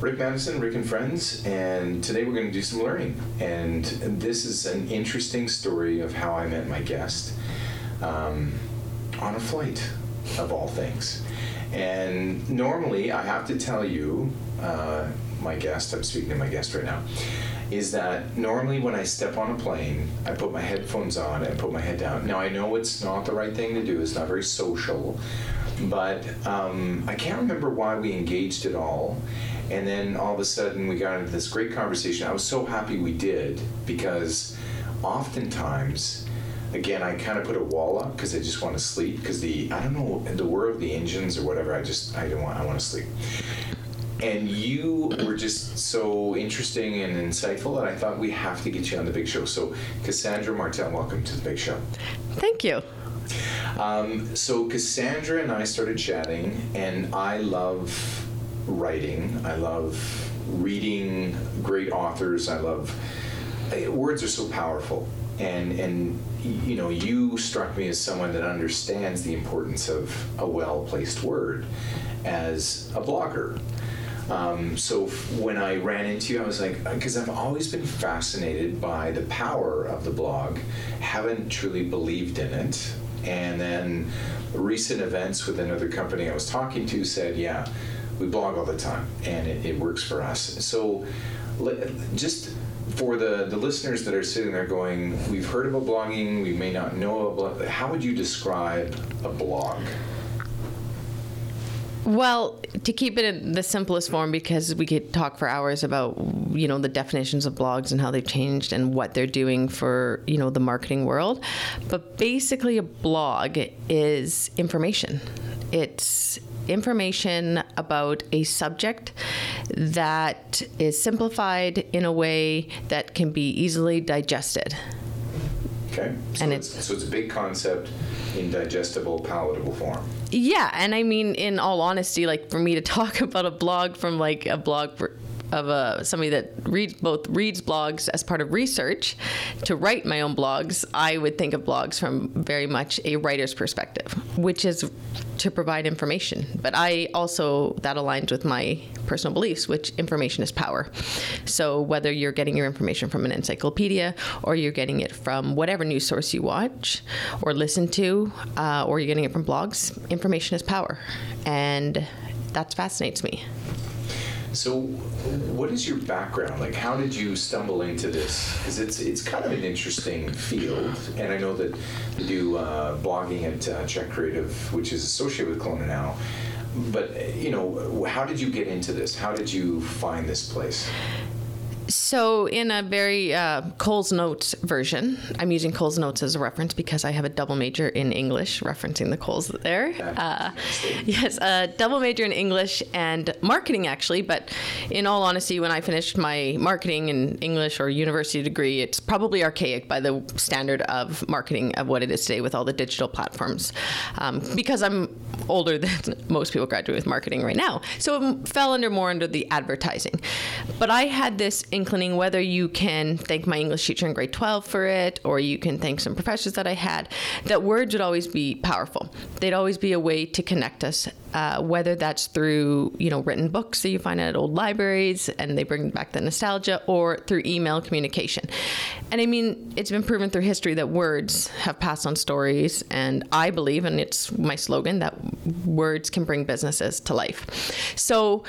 Rick Maddison, Rick and Friends, and today we're going to do some learning. And this is an interesting story of how I met my guest um, on a flight, of all things. And normally, I have to tell you, uh, my guest, I'm speaking to my guest right now, is that normally when I step on a plane, I put my headphones on and put my head down. Now, I know it's not the right thing to do, it's not very social, but um, I can't remember why we engaged at all. And then all of a sudden, we got into this great conversation. I was so happy we did because oftentimes, again, I kind of put a wall up because I just want to sleep because the I don't know the whir of the engines or whatever. I just I don't want I want to sleep. And you were just so interesting and insightful that I thought we have to get you on the big show. So, Kasandra Martell, welcome to the big show. Thank you. Um, so, Kasandra and I started chatting, and I love writing. I love reading great authors. I love uh, words are so powerful, and and you know you struck me as someone that understands the importance of a well placed word as a blogger. Um, so when I ran into you, I was like, because I've always been fascinated by the power of the blog, haven't truly believed in it, and then recent events with another company I was talking to said, yeah, we blog all the time, and it, it works for us. So just for the, the listeners that are sitting there going, we've heard about blogging, we may not know about, how would you describe a blog? Well, to keep it in the simplest form, because we could talk for hours about you know the definitions of blogs and how they've changed and what they're doing for you know the marketing world, but basically a blog is information. It's information about a subject that is simplified in a way that can be easily digested. Okay, so, And it's, so it's a big concept in digestible, palatable form. Yeah, and I mean, in all honesty, like for me to talk about a blog from like a blog for, of a somebody that reads both reads blogs as part of research to write my own blogs, I would think of blogs from very much a writer's perspective, which is to provide information. But I also that aligns with my personal beliefs, which information is power. So whether you're getting your information from an encyclopedia or you're getting it from whatever news source you watch or listen to, uh, or you're getting it from blogs, information is power, and that fascinates me. So, what is your background? Like, how did you stumble into this? Because it's it's kind of an interesting field, and I know that you do uh, blogging at uh, Creative, which is associated with Kelowna now. But you know, how did you get into this? How did you find this place? So, in a very uh, Coles Notes version, I'm using Coles Notes as a reference because I have a double major in English, referencing the Coles there. Uh, yes, a double major in English and marketing, actually. But in all honesty, when I finished my marketing in English or university degree, it's probably archaic by the standard of marketing of what it is today with all the digital platforms. Um, because I'm older than most people graduate with marketing right now. So it fell under more under the advertising. But I had this whether you can thank my English teacher in grade 12 for it or you can thank some professors that I had, that words would always be powerful. They'd always be a way to connect us, uh, whether that's through, you know, written books that you find at old libraries and they bring back the nostalgia or through email communication. And I mean, it's been proven through history that words have passed on stories and I believe, and it's my slogan, that words can bring businesses to life. So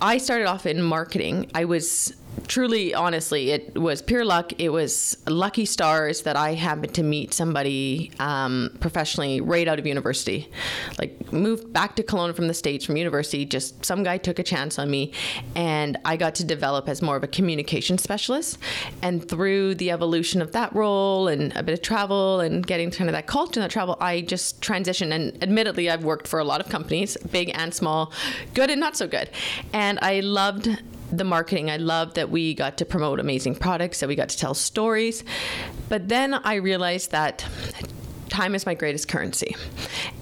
I started off in marketing. I was truly honestly it was pure luck. It was lucky stars that i happened to meet somebody um, professionally right out of university. Like moved back to Kelowna from the states from university. Just some guy took a chance on me and i got to develop as more of a communication specialist. And through the evolution of that role and a bit of travel and getting kind of that culture and that travel i just transitioned. And admittedly i've worked for a lot of companies big and small good and not so good. And i loved the marketing. I loved that we got to promote amazing products, that we got to tell stories. But then I realized that time is my greatest currency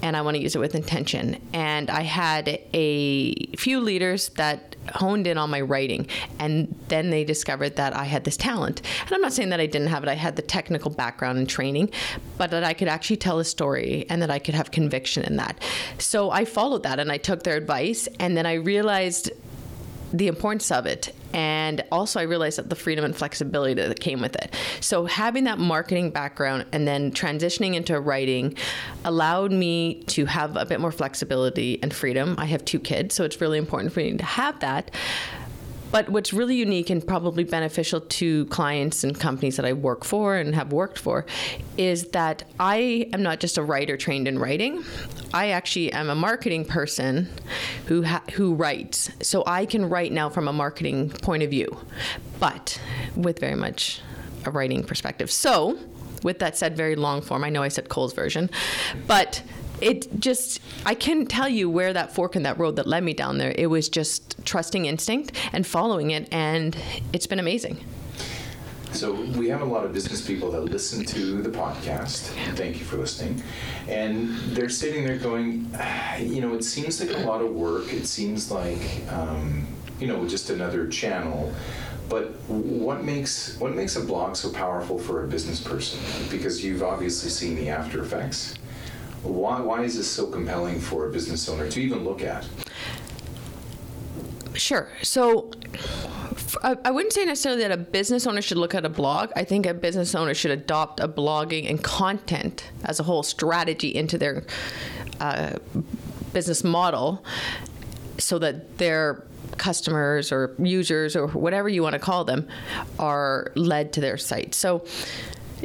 and I want to use it with intention. And I had a few leaders that honed in on my writing and then they discovered that I had this talent. And I'm not saying that I didn't have it, I had the technical background and training, but that I could actually tell a story and that I could have conviction in that. So I followed that and I took their advice and then I realized the importance of it. And also, I realized that the freedom and flexibility that came with it. So, having that marketing background and then transitioning into writing allowed me to have a bit more flexibility and freedom. I have two kids, so it's really important for me to have that. But what's really unique and probably beneficial to clients and companies that I work for and have worked for is that I am not just a writer trained in writing. I actually am a marketing person who ha- who writes. So I can write now from a marketing point of view, but with very much a writing perspective. So, with that said, very long form. I know I said Cole's version, but it just I couldn't tell you where that fork in that road that led me down there. It was just trusting instinct and following it, and it's been amazing. So we have a lot of business people that listen to the podcast. Thank you for listening. And they're sitting there going, you know, it seems like a lot of work. It seems like, um, you know, just another channel. But what makes what makes a blog so powerful for a business person? Because you've obviously seen the after effects. Why, why is this so compelling for a business owner to even look at? Sure. So I, wouldn't say necessarily that a business owner should look at a blog. I think a business owner should adopt a blogging and content as a whole strategy into their uh, business model so that their customers or users or whatever you want to call them are led to their site. So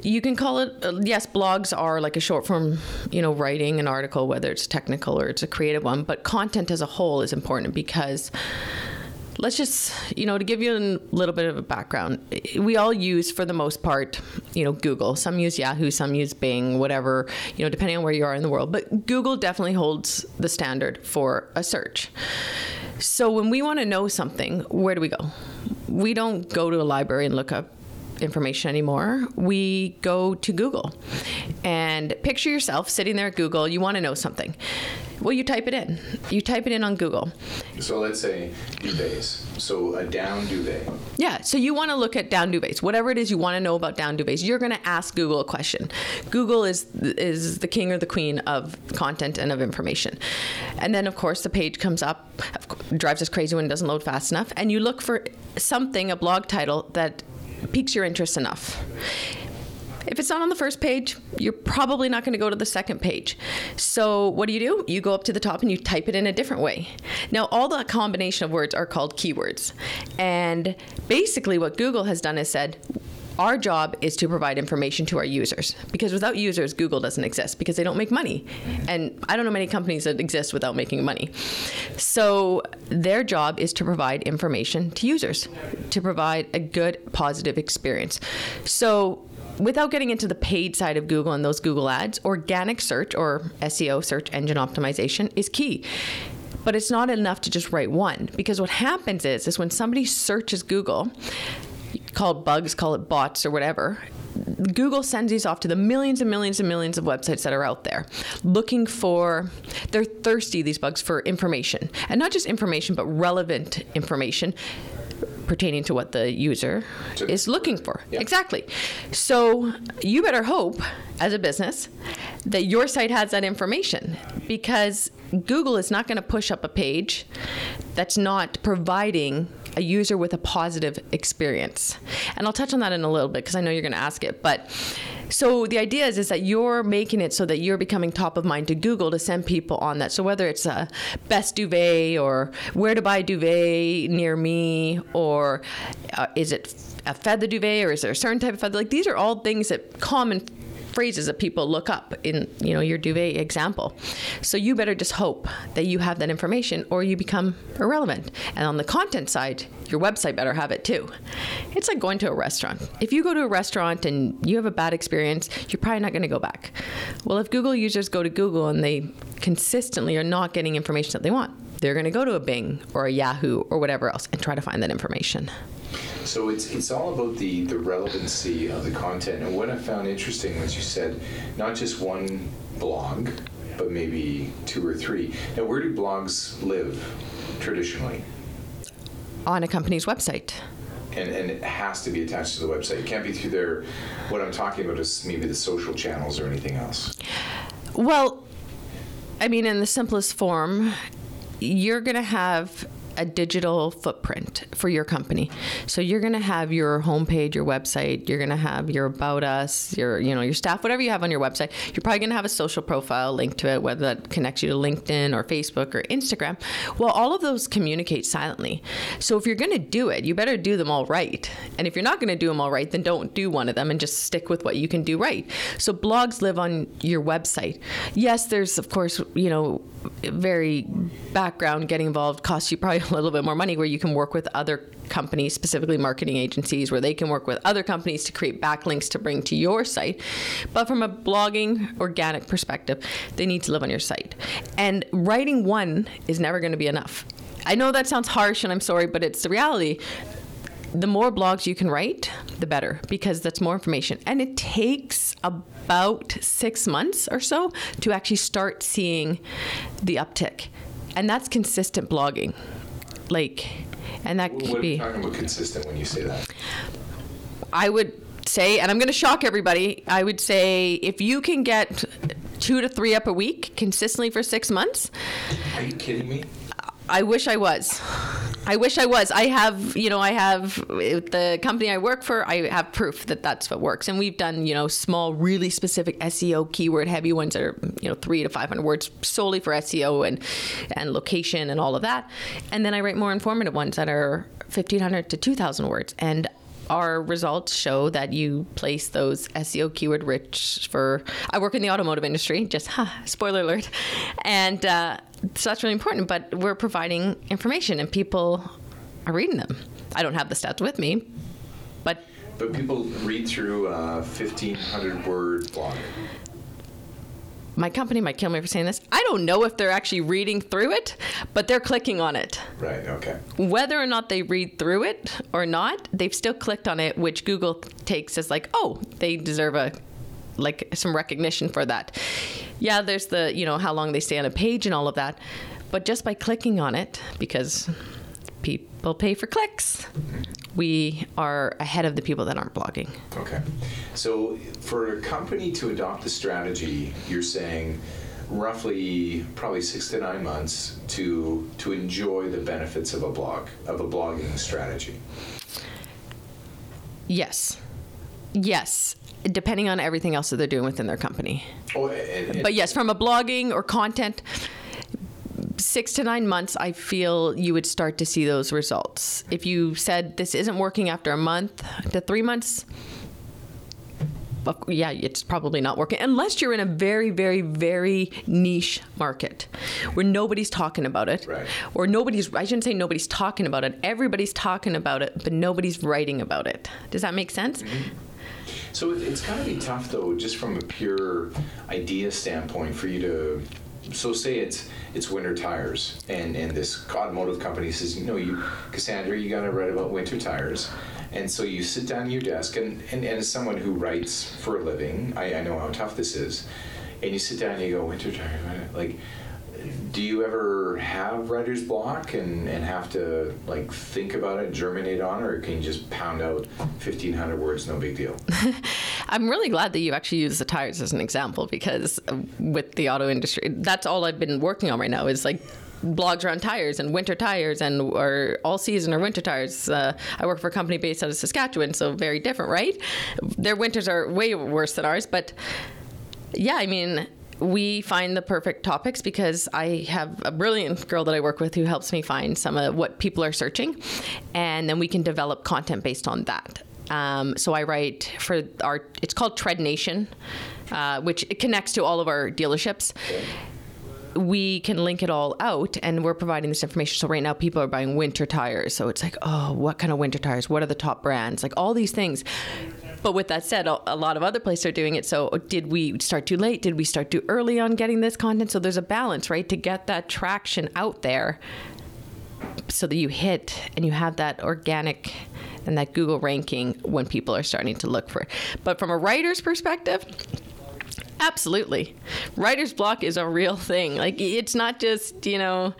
you can call it uh, yes blogs are like a short form you know writing an article whether it's technical or it's a creative one but content as a whole is important because let's just you know to give you a little bit of a background we all use for the most part you know google. Some use yahoo some use bing whatever you know depending on where you are in the world. But google definitely holds the standard for a search. So when we want to know something where do we go? We don't go to a library and look up information anymore, we go to Google. And picture yourself sitting there at Google, you want to know something. Well, you type it in. You type it in on Google. So let's say duvets. So a down duvet. Yeah. So you want to look at down duvets. Whatever it is you want to know about down duvets, you're going to ask Google a question. Google is is the king or the queen of content and of information. And then of course the page comes up, drives us crazy when it doesn't load fast enough, and you look for something, a blog title that piques your interest enough. If it's not on the first page, you're probably not going to go to the second page. So, what do you do? You go up to the top and you type it in a different way. Now, all the combination of words are called keywords. And basically, what Google has done is said, our job is to provide information to our users because without users, Google doesn't exist because they don't make money. And I don't know many companies that exist without making money. So their job is to provide information to users, to provide a good, positive experience. So without getting into the paid side of Google and those Google ads, organic search or SEO, search engine optimization, is key. But it's not enough to just write one because what happens is is when somebody searches Google, call it bugs, call it bots, or whatever. Google sends these off to the millions and millions and millions of websites that are out there looking for, they're thirsty, these bugs, for information. And not just information, but relevant information pertaining to what the user is looking for. Yeah. Exactly. So you better hope, as a business, that your site has that information because Google is not going to push up a page that's not providing a user with a positive experience. And I'll touch on that in a little bit because I know you're going to ask it. But so the idea is, is that you're making it so that you're becoming top of mind to Google to send people on that. So whether it's a best duvet or where to buy duvet near me, or uh, is it a feather duvet or is there a certain type of feather? Like these are all things that common phrases that people look up in you know your duvet example. So you better just hope that you have that information or you become irrelevant. And on the content side your website better have it too. It's like going to a restaurant. If you go to a restaurant and you have a bad experience you're probably not going to go back. Well if google users go to google and they consistently are not getting information that they want they're going to go to a bing or a yahoo or whatever else and try to find that information So it's it's all about the the relevancy of the content. And what I found interesting was you said not just one blog, but maybe two or three. Now, where do blogs live traditionally? on a company's website And, and it has to be attached to the website. It can't be through their. What I'm talking about is maybe the social channels or anything else. Well, I mean, in the simplest form, you're going to have a digital footprint for your company. So you're going to have your homepage, your website, you're going to have your about us, your you know, your staff, whatever you have on your website. You're probably going to have a social profile linked to it whether that connects you to LinkedIn or Facebook or Instagram. Well, all of those communicate silently. So if you're going to do it, you better do them all right. And if you're not going to do them all right, then don't do one of them and just stick with what you can do right. So blogs live on your website. Yes, there's of course, you know, very background getting involved costs you probably a little bit more money where you can work with other companies specifically marketing agencies where they can work with other companies to create backlinks to bring to your site. But from a blogging organic perspective they need to live on your site. And writing one is never going to be enough. I know that sounds harsh and i'm sorry but it's the reality the more blogs you can write, the better because that's more information. And it takes about six months or so to actually start seeing the uptick. And that's consistent blogging. Like, and that could What are be. you talking about consistent when you say that? I would say, and I'm going to shock everybody, I would say if you can get two to three up a week consistently for six months, Are you kidding me? I wish I was. I wish I was. I have, you know, I have the company I work for. I have proof that that's what works, and we've done, you know, small, really specific SEO keyword heavy ones that are, you know, three to five hundred words solely for SEO and and location and all of that, and then I write more informative ones that are fifteen hundred to two thousand words, and our results show that you place those SEO keyword rich for. I work in the automotive industry, just huh, spoiler alert, and uh, so that's really important. But we're providing information, and people are reading them. I don't have the stats with me, but But people read through a 1,500 word blog. my company might kill me for saying this. I don't know if they're actually reading through it, but they're clicking on it. Right, okay. whether or not they read through it or not, they've still clicked on it, which Google takes as like, oh, they deserve a like some recognition for that. Yeah, there's the you know how long they stay on a page and all of that, but just by clicking on it, because people pay for clicks, we are ahead of the people that aren't blogging. Okay. So for a company to adopt the strategy, you're saying roughly probably six to nine months to to enjoy the benefits of a blog, of a blogging strategy. Yes, yes, depending on everything else that they're doing within their company. Oh, and, and- But yes, from a blogging or content, six to nine months, I feel you would start to see those results. If you said this isn't working after a month to three months, yeah, it's probably not working unless you're in a very, very, very niche market where nobody's talking about it, Right. or nobody's. I shouldn't say nobody's talking about it. Everybody's talking about it, but nobody's writing about it. Does that make sense? So it- it's got to be tough, though, just from a pure idea standpoint, for you to. So say it's it's winter tires, and and this automotive company says, you know, you Kasandra, you got to write about winter tires, and so you sit down at your desk, and and, and as someone who writes for a living, I, I know how tough this is, and you sit down and you go winter tires, like. Do you ever have writer's block and, and have to like think about it, germinate on, it, or can you just pound out fifteen hundred words, no big deal? I'm really glad that you actually used the tires as an example because with the auto industry, that's all I've been working on right now is like blogs around tires and winter tires and or all season or winter tires. Uh, I work for a company based out of Saskatchewan, so very different, right? Their winters are way worse than ours, but yeah, I mean, we find the perfect topics because I have a brilliant girl that I work with who helps me find some of what people are searching, and then we can develop content based on that. Um, so I write for our, it's called Tread Nation, uh, which connects to all of our dealerships. We can link it all out, and we're providing this information. So right now, people are buying winter tires. So it's like, oh, what kind of winter tires? What are the top brands? Like all these things. But with that said, a lot of other places are doing it. So did we start too late? Did we start too early on getting this content? So there's a balance, right, to get that traction out there so that you hit and you have that organic and that Google ranking when people are starting to look for it. But from a writer's perspective, absolutely. Writer's block is a real thing. Like it's not just, you know,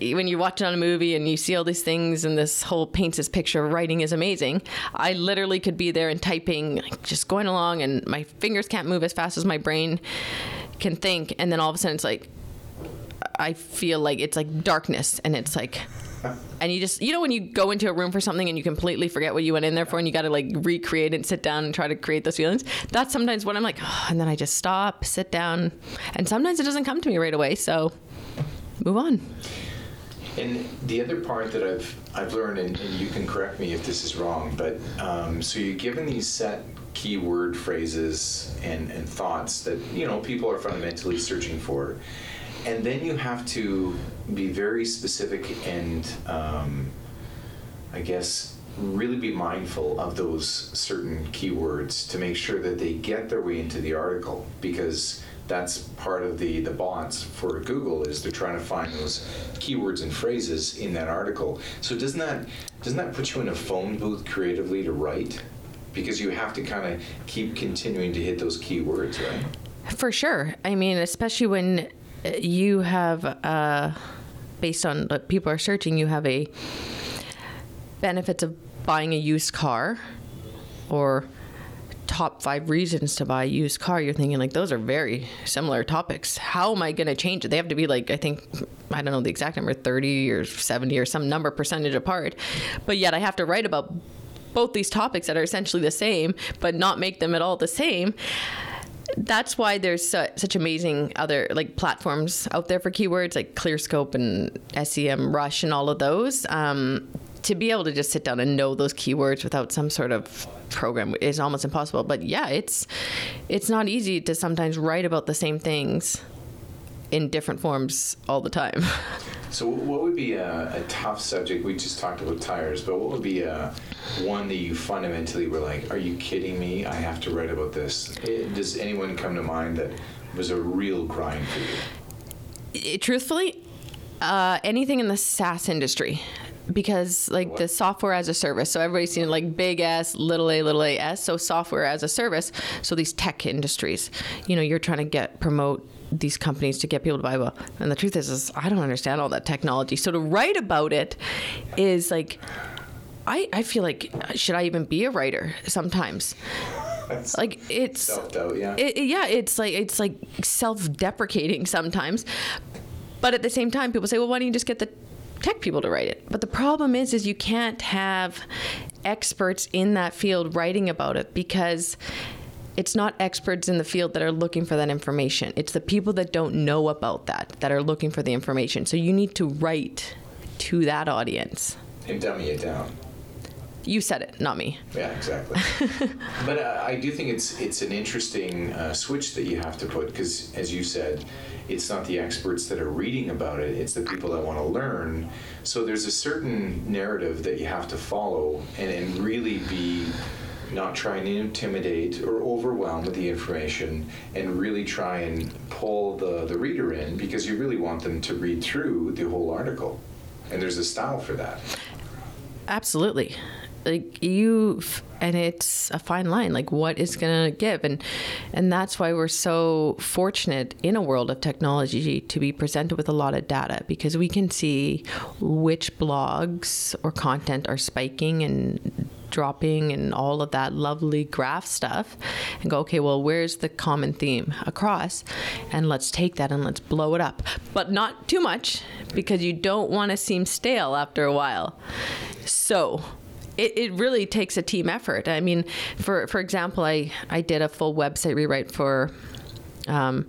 when you watch it on a movie and you see all these things and this whole paints this picture writing is amazing. I literally could be there and typing, like, just going along, and my fingers can't move as fast as my brain can think. And then all of a sudden it's like, I feel like it's like darkness and it's like, and you just you know when you go into a room for something and you completely forget what you went in there for and you got to like recreate and sit down and try to create those feelings that's sometimes what i'm like oh, and then i just stop sit down and sometimes it doesn't come to me right away so move on and the other part that I've I've learned, and, and you can correct me if this is wrong, but um, so you're given these set keyword phrases and, and thoughts that you know people are fundamentally searching for, and then you have to be very specific and um, I guess really be mindful of those certain keywords to make sure that they get their way into the article. Because that's part of the the bots for Google is they're trying to find those keywords and phrases in that article. So doesn't that doesn't that put you in a phone booth creatively to write? Because you have to kind of keep continuing to hit those keywords, right? For sure. I mean, especially when you have, uh, based on what people are searching, you have a benefits of buying a used car or top five reasons to buy a used car, you're thinking like those are very similar topics. How am I going to change it? They have to be like I think I don't know the exact number, 30 or 70 or some number percentage apart, but yet I have to write about both these topics that are essentially the same, but not make them at all the same that's why there's such amazing other like platforms out there for keywords like ClearScope and Semrush and all of those. Um, to be able to just sit down and know those keywords without some sort of program is almost impossible. But yeah, it's it's not easy to sometimes write about the same things in different forms all the time. So, what would be a, a, tough subject? We just talked about tires, but what would be a one that you fundamentally were like, "Are you kidding me? I have to write about this." It, does anyone come to mind that was a real grind for you? It, truthfully, uh, anything in the SaaS industry because like the software as a service. So everybody's seen like big S, little a, little a s. So software as a service. So these tech industries, you know, you're trying to get promote these companies to get people to buy well. And the truth is, is I don't understand all that technology. So to write about it is like, I, I feel like should I even be a writer sometimes? That's like it's self-doubt, yeah. It, yeah, it's like it's like self-deprecating sometimes. But at the same time, people say, "Well, why don't you just get the tech people to write it. But the problem is is you can't have experts in that field writing about it because it's not experts in the field that are looking for that information. It's the people that don't know about that that are looking for the information. So you need to write to that audience. And dummy it down. You said it, not me. Yeah, exactly. but uh, I do think it's it's an interesting uh, switch that you have to put because, as you said, it's not the experts that are reading about it, it's the people that want to learn. So there's a certain narrative that you have to follow and, really be not trying to intimidate or overwhelm with the information and really try and pull the, the reader in because you really want them to read through the whole article. And there's a style for that. Absolutely like you and it's a fine line like what is going to give. And and that's why we're so fortunate in a world of technology to be presented with a lot of data because we can see which blogs or content are spiking and dropping and all of that lovely graph stuff and go okay well where's the common theme across? And let's take that and let's blow it up. But not too much because you don't want to seem stale after a while. So it, it really takes a team effort. I mean, for for example, I I did a full website rewrite for. Um,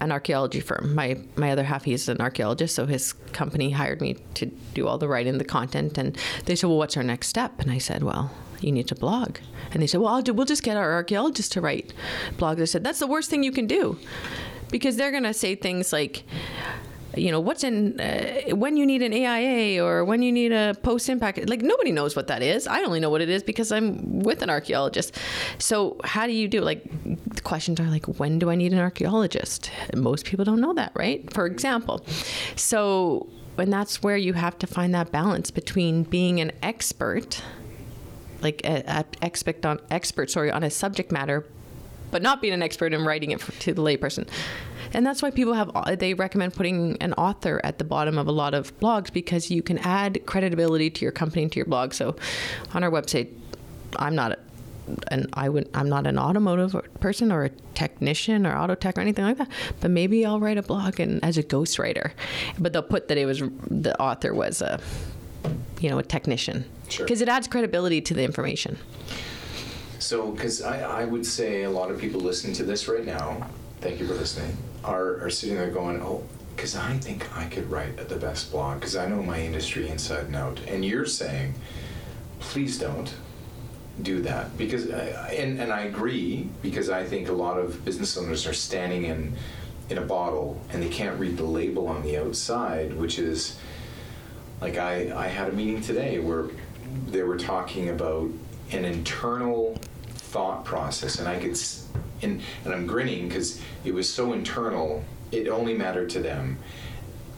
an archaeology firm. My my other half, he's an archaeologist, so his company hired me to do all the writing, the content, and they said, "Well, what's our next step?" And I said, "Well, you need to blog." And they said, "Well, do, we'll just get our archaeologists to write blogs." I said, "That's the worst thing you can do," because they're going to say things like, you know what's in uh, when you need an AIA or when you need a post impact like nobody knows what that is. I only know what it is because I'm with an archaeologist. So how do you do like the questions are like when do I need an archaeologist? Most people don't know that right? For example so and that's where you have to find that balance between being an expert like an expert on expert sorry on a subject matter but not being an expert in writing it for, to the layperson and that's why people have uh, they recommend putting an author at the bottom of a lot of blogs because you can add credibility to your company to your blog. So on our website, I'm not and I would I'm not an automotive person or a technician or auto tech or anything like that. But maybe I'll write a blog and as a ghostwriter. But they'll put that it was the author was a you know, a technician. Sure. Because it adds credibility to the information. So, because I, I would say a lot of people listening to this right now, thank you for listening, are, are sitting there going, oh, because I think I could write the best blog because I know my industry inside and out. And you're saying, please don't do that because I, and, and I agree because I think a lot of business owners are standing in in a bottle and they can't read the label on the outside which is like I, I had a meeting today where they were talking about an internal thought process and I could and, and I'm grinning because it was so internal it only mattered to them.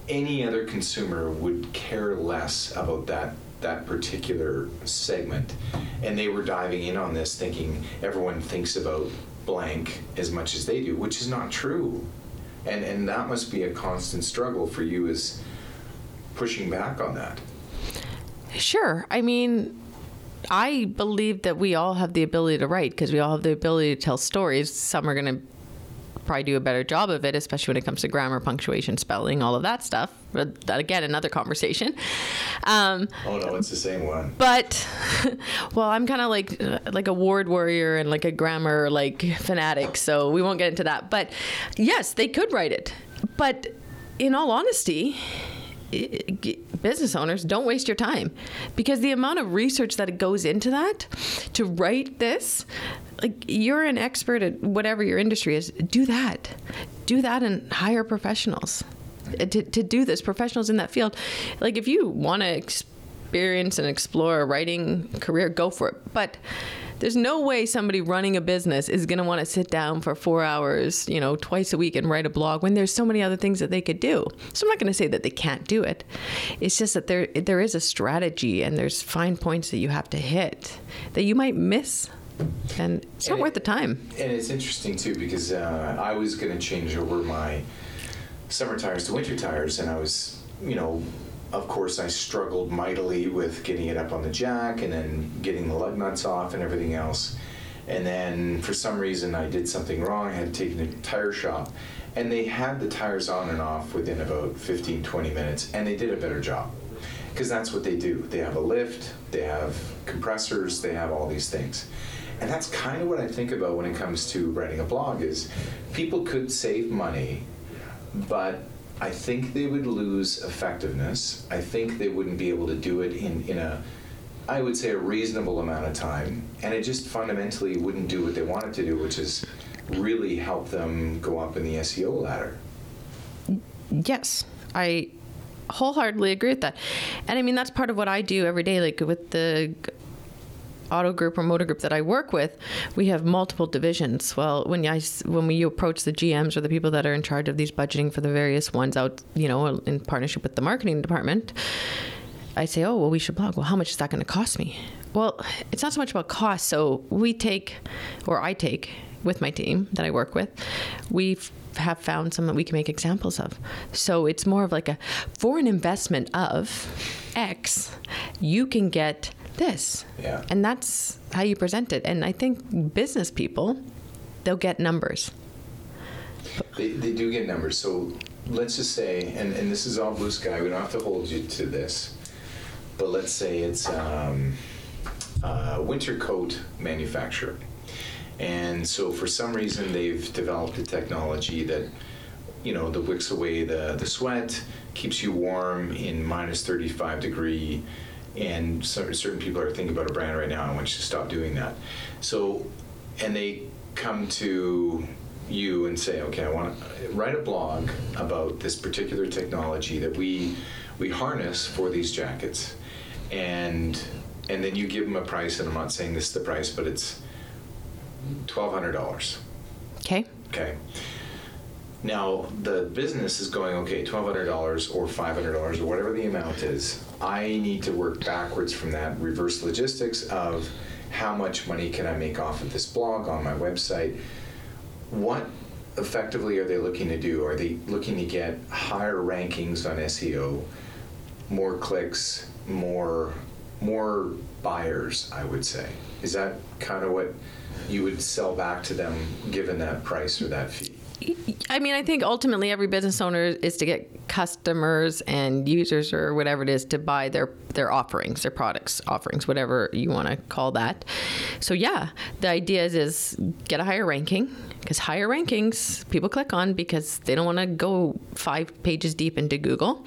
Any other consumer would care less about that that particular segment. And they were diving in on this thinking everyone thinks about blank as much as they do which is not true. And and that must be a constant struggle for you as pushing back on that. Sure. I mean, I believe that we all have the ability to write because we all have the ability to tell stories. Some are going to probably do a better job of it, especially when it comes to grammar, punctuation, spelling, all of that stuff. But that, again, another conversation. Um, oh no it's the same one but well, I'm kind of like like a word warrior and like a grammar like fanatic, so we won't get into that. But yes, they could write it. But in all honesty, i- i- business owners don't waste your time. Because the amount of research that goes into that to write this like you're an expert at whatever your industry is. Do that. Do that and hire professionals. Uh, to, to do this professionals in that field. Like if you want to experience and explore a writing career go for it. But there's no way somebody running a business is going to want to sit down for four hours, you know, twice a week and write a blog when there's so many other things that they could do. So I'm not going to say that they can't do it. It's just that there there is a strategy and there's fine points that you have to hit that you might miss, and it's not And worth it- the time. And it's interesting too because uh, I was going to change over my summer tires to winter tires, and I was, you know, of course, I struggled mightily with getting it up on the jack and then getting the lug nuts off and everything else. And then for some reason, I did something wrong. I had to take tire shop, and they had the tires on and off within about 15, 20 minutes, and they did a better job because that's what they do. They have a lift, they have compressors, they have all these things. And that's kind of what I think about when it comes to writing a blog is people could save money, but I think they would lose effectiveness. I think they wouldn't be able to do it in, in a I would say a reasonable amount of time, and it just fundamentally wouldn't do what they wanted to do, which is really help them go up in the SEO ladder. Yes, I wholeheartedly agree with that. And I mean, that's part of what I do every day. Like with the auto group or motor group that I work with, we have multiple divisions. Well, when I when we approach the GMs or the people that are in charge of these budgeting for the various ones out, you know, in partnership with the marketing department, I say, oh, well, we should blog. Well, how much is that going to cost me? Well, it's not so much about cost. So we take, or I take with my team that I work with, we have found some that we can make examples of. So it's more of like a, for an investment of X, you can get this. Yeah. And that's how you present it. And I think business people, they'll get numbers. They, they do get numbers. So let's just say, and, and this is all blue sky, we don't have to hold you to this, but let's say it's um, a winter coat manufacturer. And so for some reason, they've developed a technology that, you know, that wicks away the, the sweat, keeps you warm in minus 35 degree. And so, certain people are thinking about a brand right now. and want you to stop doing that. So, and they come to you and say, okay, I want to write a blog about this particular technology that we we harness for these jackets, and and then you give them a price. And I'm not saying this is the price, but it's twelve hundred dollars. Okay. Okay. Now the business is going okay, twelve hundred dollars or five hundred dollars or whatever the amount is. I need to work backwards from that reverse logistics of how much money can I make off of this blog on my website. What effectively are they looking to do? Are they looking to get higher rankings on SEO, more clicks, more more buyers? I would say. Is that kind of what you would sell back to them given that price or that fee? I mean, I think ultimately every business owner is to get customers and users or whatever it is to buy their their offerings, their products offerings, whatever you want to call that. So yeah, the idea is is get a higher ranking because higher rankings people click on because they don't want to go five pages deep into Google.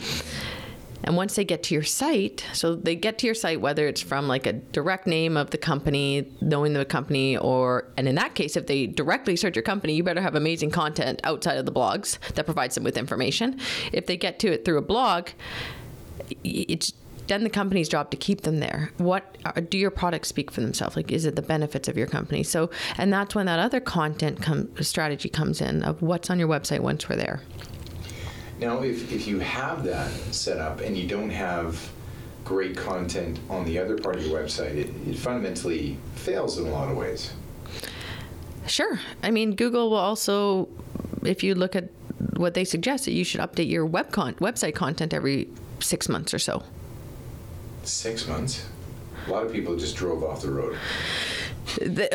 And once they get to your site, so they get to your site, whether it's from like a direct name of the company, knowing the company, or, and in that case, if they directly search your company, you better have amazing content outside of the blogs that provides them with information. If they get to it through a blog, it's then the company's job to keep them there. What are, do your products speak for themselves? Like, is it the benefits of your company? So, and that's when that other content com- strategy comes in of what's on your website once we're there. Now, if, if you have that set up and you don't have great content on the other part of your website, it, it fundamentally fails in a lot of ways. Sure. I mean, Google will also, if you look at what they suggest, that you should update your web con- website content every six months or so. Six months? A lot of people just drove off the road.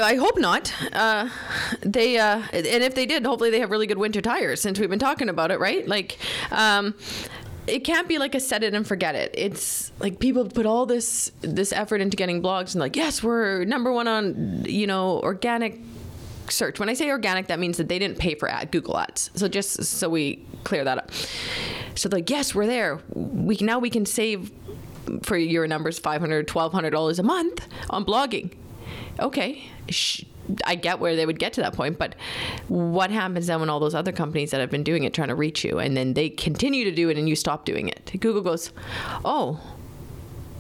I hope not. Uh, they uh, and if they did, hopefully they have really good winter tires. Since we've been talking about it, right? Like, um, it can't be like a set it and forget it. It's like people put all this this effort into getting blogs and like, yes, we're number one on you know organic search. When I say organic, that means that they didn't pay for ad, Google ads. So just so we clear that up. So like, yes, we're there. We now we can save for your numbers 500 $1200 a month on blogging okay I get where they would get to that point, but what happens then when all those other companies that have been doing it trying to reach you and then they continue to do it and you stop doing it? Google goes, "Oh,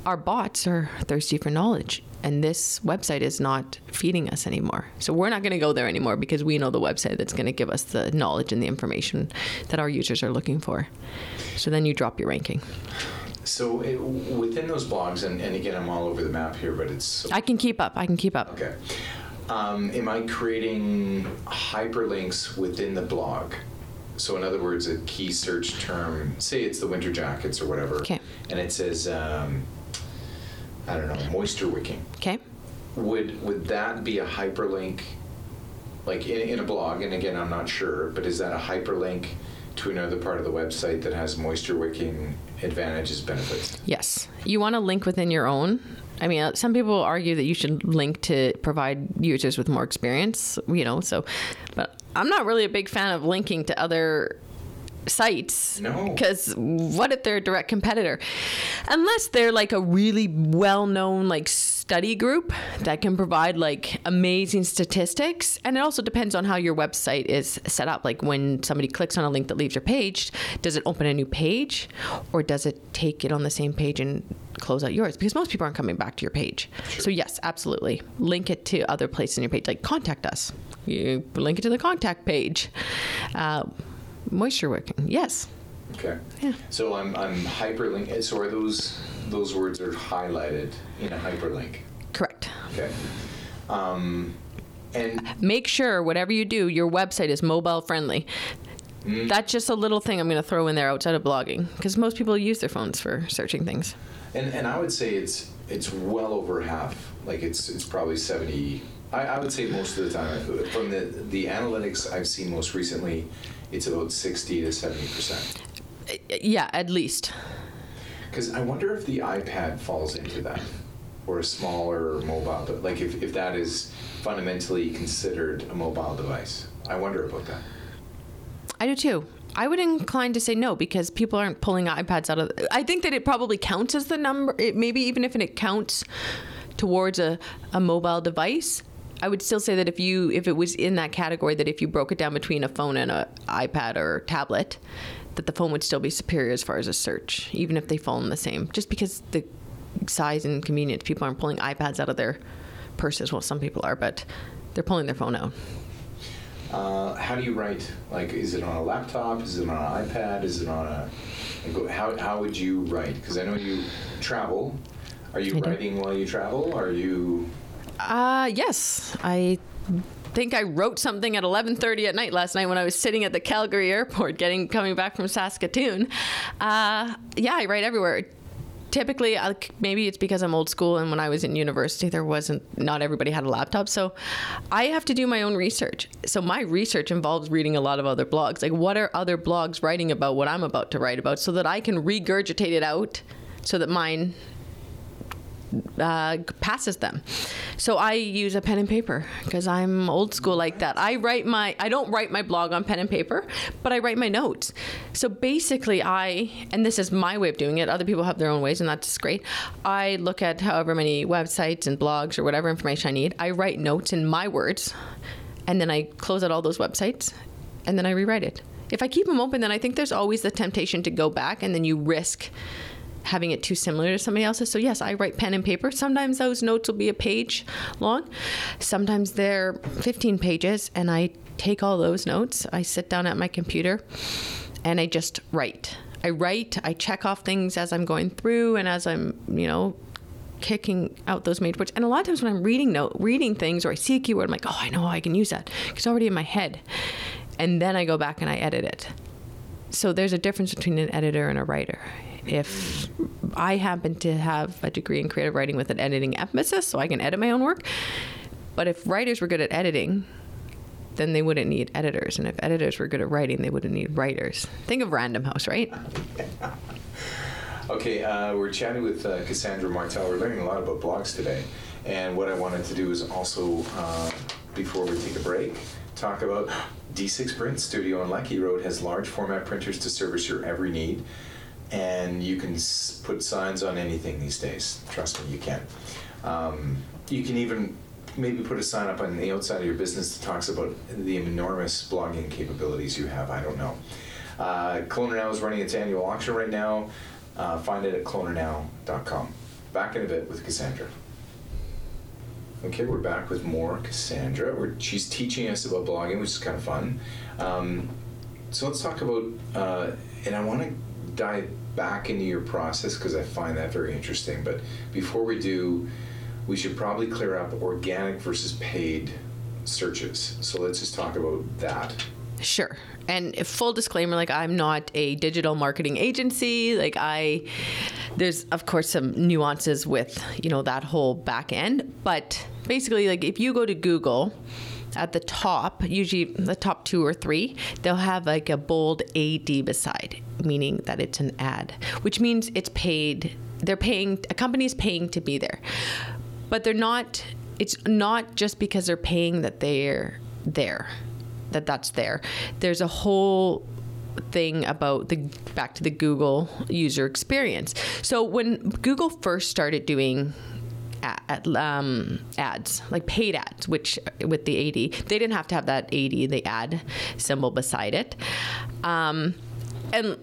our bots are thirsty for knowledge and this website is not feeding us anymore. So we're not going to go there anymore because we know the website that's going to give us the knowledge and the information that our users are looking for." So then you drop your ranking. So it, within those blogs, and, and again, I'm all over the map here, but it's. So I can keep up. I can keep up. Okay. Um, am I creating hyperlinks within the blog? So, in other words, a key search term, say it's the winter jackets or whatever, okay. and it says, um, I don't know, moisture wicking. Okay. Would would that be a hyperlink, like in, in a blog? And again, I'm not sure, but is that a hyperlink to another part of the website that has moisture wicking advantages, benefits? Yes. You want to link within your own. I mean, uh, some people argue that you should link to provide users with more experience, you know, so, but I'm not really a big fan of linking to other sites. No. Because what if they're a direct competitor? Unless they're like a really well known like study group that can provide like amazing statistics. And it also depends on how your website is set up. Like when somebody clicks on a link that leaves your page, does it open a new page or does it take it on the same page and close out yours? Because most people aren't coming back to your page. Sure. So, yes, absolutely. Link it to other places in your page, like contact us. You link it to the contact page. Uh, moisture wicking. Yes. Okay. Yeah. So I'm I'm hyperlink. So are those those words are highlighted in a hyperlink? Correct. Okay. Um, and make sure whatever you do, your website is mobile friendly. Mm. That's just a little thing I'm going to throw in there outside of blogging because most people use their phones for searching things. And and I would say it's it's well over half. Like it's it's probably seventy. I, I would say most of the time from the the analytics I've seen most recently it's about 60 to 70 percent. Yeah, at least. Because I wonder if the iPad falls into that, or a smaller mobile, but like if, if that is fundamentally considered a mobile device. I wonder about that. I do too. I would incline to say no because people aren't pulling iPads out of. I think that it probably counts as the number. It, maybe even if it counts towards a, a mobile device, I would still say that if you if it was in that category that if you broke it down between a phone and an iPad or tablet, that the phone would still be superior as far as a search, even if they fall in the same. Just because the size and convenience, people aren't pulling iPads out of their purses. Well, some people are, but they're pulling their phone out. Uh, how do you write? Like, is it on a laptop? Is it on an iPad? Is it on a? How how would you write? Because I know you travel. Are you writing while you travel? Are you uh, yes, I think I wrote something at 11:30 at night last night when I was sitting at the Calgary airport getting coming back from Saskatoon. Uh, yeah, I write everywhere. typically I, maybe it's because i'm old school and when i was in university there wasn't not everybody had a laptop so i have to do my own research so my research involves reading a lot of other blogs like what are other blogs writing about what i'm about to write about so that i can regurgitate it out so that mine uh, passes them. So I use a pen and paper because I'm old school like that. I write my I don't write my blog on pen and paper, but I write my notes. So basically I and this is my way of doing it. Other people have their own ways and that's great. I look at however many websites and blogs or whatever information I need. I write notes in my words and then I close out all those websites and then I rewrite it. If I keep them open then I think there's always the temptation to go back and then you risk having it too similar to somebody else's. So yes, I write pen and paper. Sometimes those notes will be a page long. Sometimes they're 15 pages and I take all those notes. I sit down at my computer and I just write. I write, I check off things as I'm going through and as I'm, you know, kicking out those major words. And a lot of times when I'm reading note, reading things or I see a keyword, I'm like, oh, I know I can use that. It's already in my head. And then I go back and I edit it. So there's a difference between an editor and a writer if I happen to have a degree in creative writing with an editing emphasis, so I can edit my own work. But if writers were good at editing, then they wouldn't need editors. And if editors were good at writing, they wouldn't need writers. Think of Random House, right? okay, uh, we're chatting with uh, Kasandra Martell. We're learning a lot about blogs today. And what I wanted to do is also, uh, before we take a break, talk about D6 Print Studio on Lecky Road has large format printers to service your every need and you can put signs on anything these days. Trust me, you can. Um, you can even maybe put a sign up on the outside of your business that talks about the enormous blogging capabilities you have. I don't know. Uh, Cloner Now is running its annual auction right now. Uh, find it at clonernow.com. Back in a bit with Kasandra. Okay, we're back with more Kasandra. We're, she's teaching us about blogging, which is kind of fun. Um, so let's talk about, uh, and I want to dive back into your process because I find that very interesting. But before we do, we should probably clear up organic versus paid searches. So let's just talk about that. Sure. And full disclaimer like I'm not a digital marketing agency. Like I there's of course some nuances with, you know, that whole back end, but basically like if you go to Google at the top, usually the top two or three, they'll have like a bold AD beside, meaning that it's an ad, which means it's paid. They're paying, a company's paying to be there. But they're not, it's not just because they're paying that they're there, that that's there. There's a whole thing about the back to the Google user experience. So when Google first started doing ad, um, ads, like paid ads, which with the AD, they didn't have to have that AD, the ad symbol beside it. Um, and,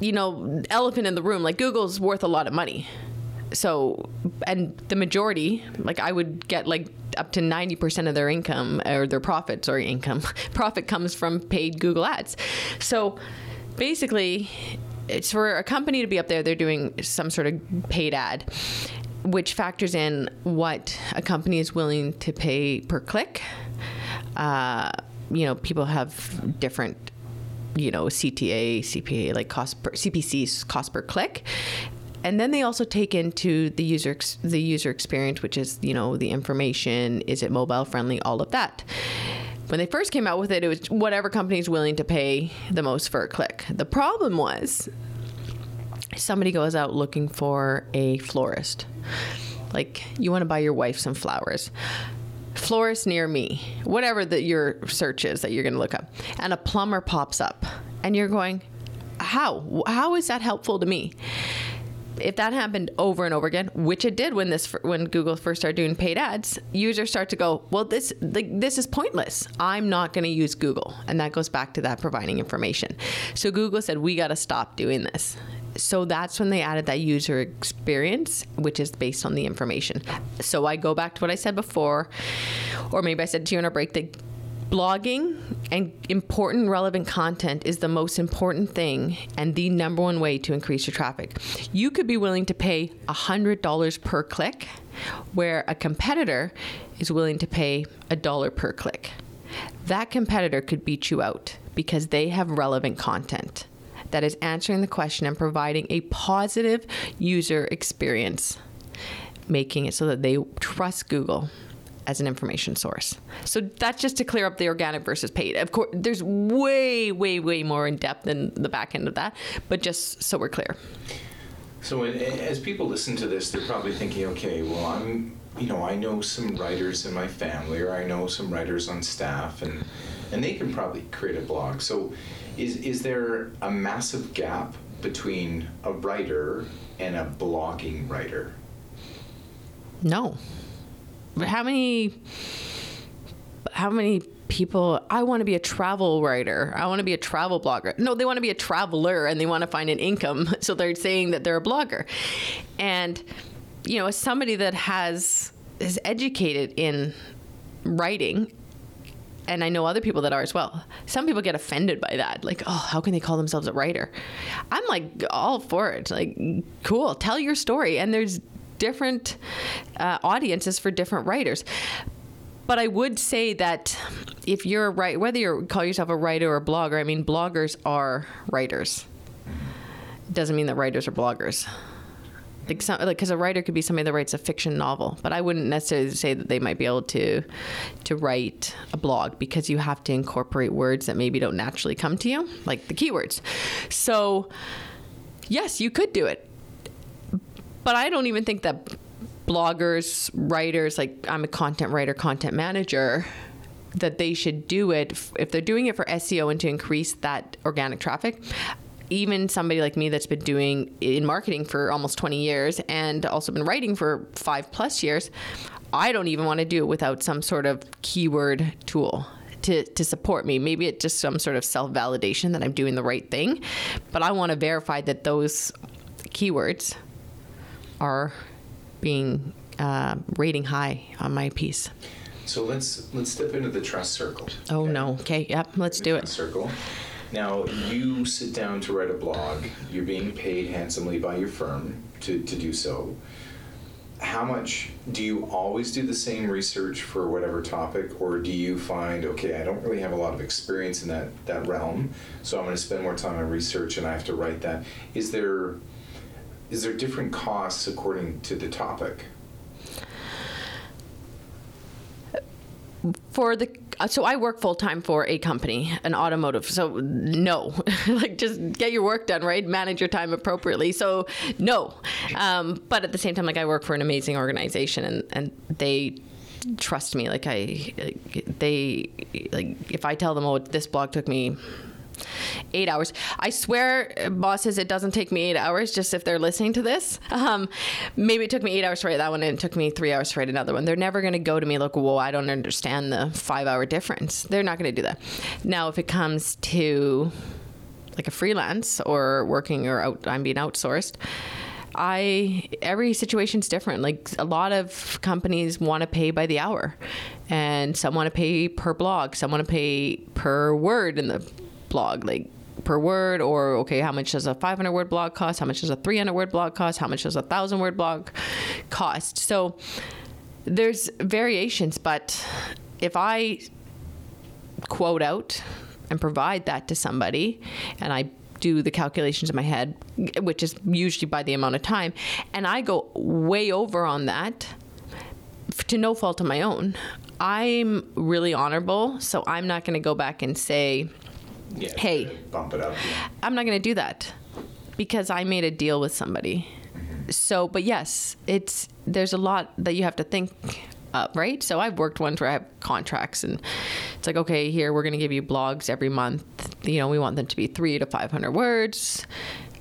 you know, elephant in the room, like Google's worth a lot of money. So, and the majority, like I would get like up to 90% of their income or their profits or income, profit comes from paid Google ads. So basically, it's for a company to be up there, they're doing some sort of paid ad which factors in what a company is willing to pay per click. Uh, you know, people have different, you know, CTA, CPA, like cost per CPCs, cost per click. And then they also take into the user the user experience, which is you know the information, is it mobile friendly, all of that. When they first came out with it, it was whatever company is willing to pay the most for a click. The problem was somebody goes out looking for a florist. Like you want to buy your wife some flowers. Florist near me, whatever that your search is that you're going to look up, and a plumber pops up, and you're going, how? How is that helpful to me? if that happened over and over again, which it did when this when Google first started doing paid ads, users start to go, well, this like, this is pointless. I'm not going to use Google, and that goes back to that providing information. So Google said we got to stop doing this so that's when they added that user experience, which is based on the information. So I go back to what I said before, or maybe I said to you on a break that blogging and important relevant content is the most important thing and the number one way to increase your traffic. You could be willing to pay $100 per click, where a competitor is willing to pay a dollar per click. That competitor could beat you out because they have relevant content that is answering the question and providing a positive user experience, making it so that they trust Google as an information source. So that's just to clear up the organic versus paid. Of course, there's way, way, way more in depth in the back end of that, but just so we're clear. So as people listen to this, they're probably thinking, okay, well, I'm, you know, I know some writers in my family, or I know some writers on staff, and and they can probably create a blog. So, is is there a massive gap between a writer and a blogging writer? No. How many? How many people? I want to be a travel writer. I want to be a travel blogger. No, they want to be a traveler and they want to find an income. So they're saying that they're a blogger, and you know, as somebody that has is educated in writing and I know other people that are as well. Some people get offended by that. Like, oh, how can they call themselves a writer? I'm like all for it. Like, cool, tell your story. And there's different uh, audiences for different writers. But I would say that if you're a writer, whether you call yourself a writer or a blogger, I mean, bloggers are writers. Doesn't mean that writers are bloggers like some like because a writer could be somebody that writes a fiction novel but i wouldn't necessarily say that they might be able to to write a blog because you have to incorporate words that maybe don't naturally come to you like the keywords. So yes you could do it. But i don't even think that bloggers writers like i'm a content writer content manager that they should do it. If they're doing it for SEO and to increase that organic traffic even somebody like me that's been doing in marketing for almost 20 years and also been writing for five plus years, I don't even want to do it without some sort of keyword tool. To, to support me. Maybe it's just some sort of self validation that I'm doing the right thing, but I want to verify that those keywords are being uh, rating high on my piece. So let's let's step into the trust circle. Oh okay? no. Okay. Yep. Let's do it. Circle. Now, you sit down to write a blog, you're being paid handsomely by your firm to, to do so. How much do you always do the same research for whatever topic, or do you find, okay, I don't really have a lot of experience in that, that realm, so I'm going to spend more time on research and I have to write that? Is there is there different costs according to the topic? For the so I work full time for a company, an automotive. So no, like just get your work done, right? Manage your time appropriately. So no, um, but at the same time, like I work for an amazing organization, and and they trust me. Like I, they like if I tell them, oh, this blog took me eight hours. I swear, bosses, it doesn't take me eight hours. Just if they're listening to this, um, maybe it took me eight hours to write that one, and it took me three hours to write another one. They're never going to go to me like, "Whoa, I don't understand the five-hour difference." They're not going to do that. Now, if it comes to like a freelance or working or out, I'm being outsourced. I every situation's different. Like a lot of companies want to pay by the hour, and some want to pay per blog, some want to pay per word in the blog, like per word, or okay, how much does a 500 word blog cost? How much does a 300 word blog cost? How much does a thousand word blog cost? So there's variations, but if I quote out and provide that to somebody, and I do the calculations in my head, which is usually by the amount of time, and I go way over on that to no fault of my own. I'm really honorable, so I'm not going to go back and say, yeah, hey, bump it up. Yeah. I'm not going to do that because I made a deal with somebody. So, but yes, it's there's a lot that you have to think up, right? So I've worked ones where I have contracts and it's like, okay, here we're going to give you blogs every month. You know, we want them to be three to 500 words.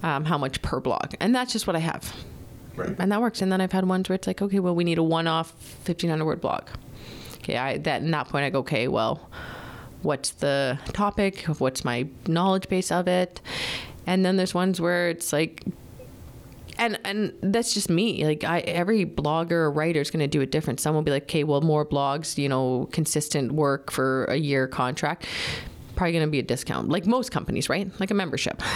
Um, how much per blog? And that's just what I have. Right. And that works. And then I've had ones where it's like, okay, well, we need a one off 1500 word blog. Okay, I, that, in that point, I go, okay, well, what's the topic, what's my knowledge base of it. And then there's ones where it's like and and that's just me. Like I every blogger or writer is going to do it different. Some will be like, "Okay, well, more blogs, you know, consistent work for a year contract." Probably going to be a discount, like most companies, right? Like a membership.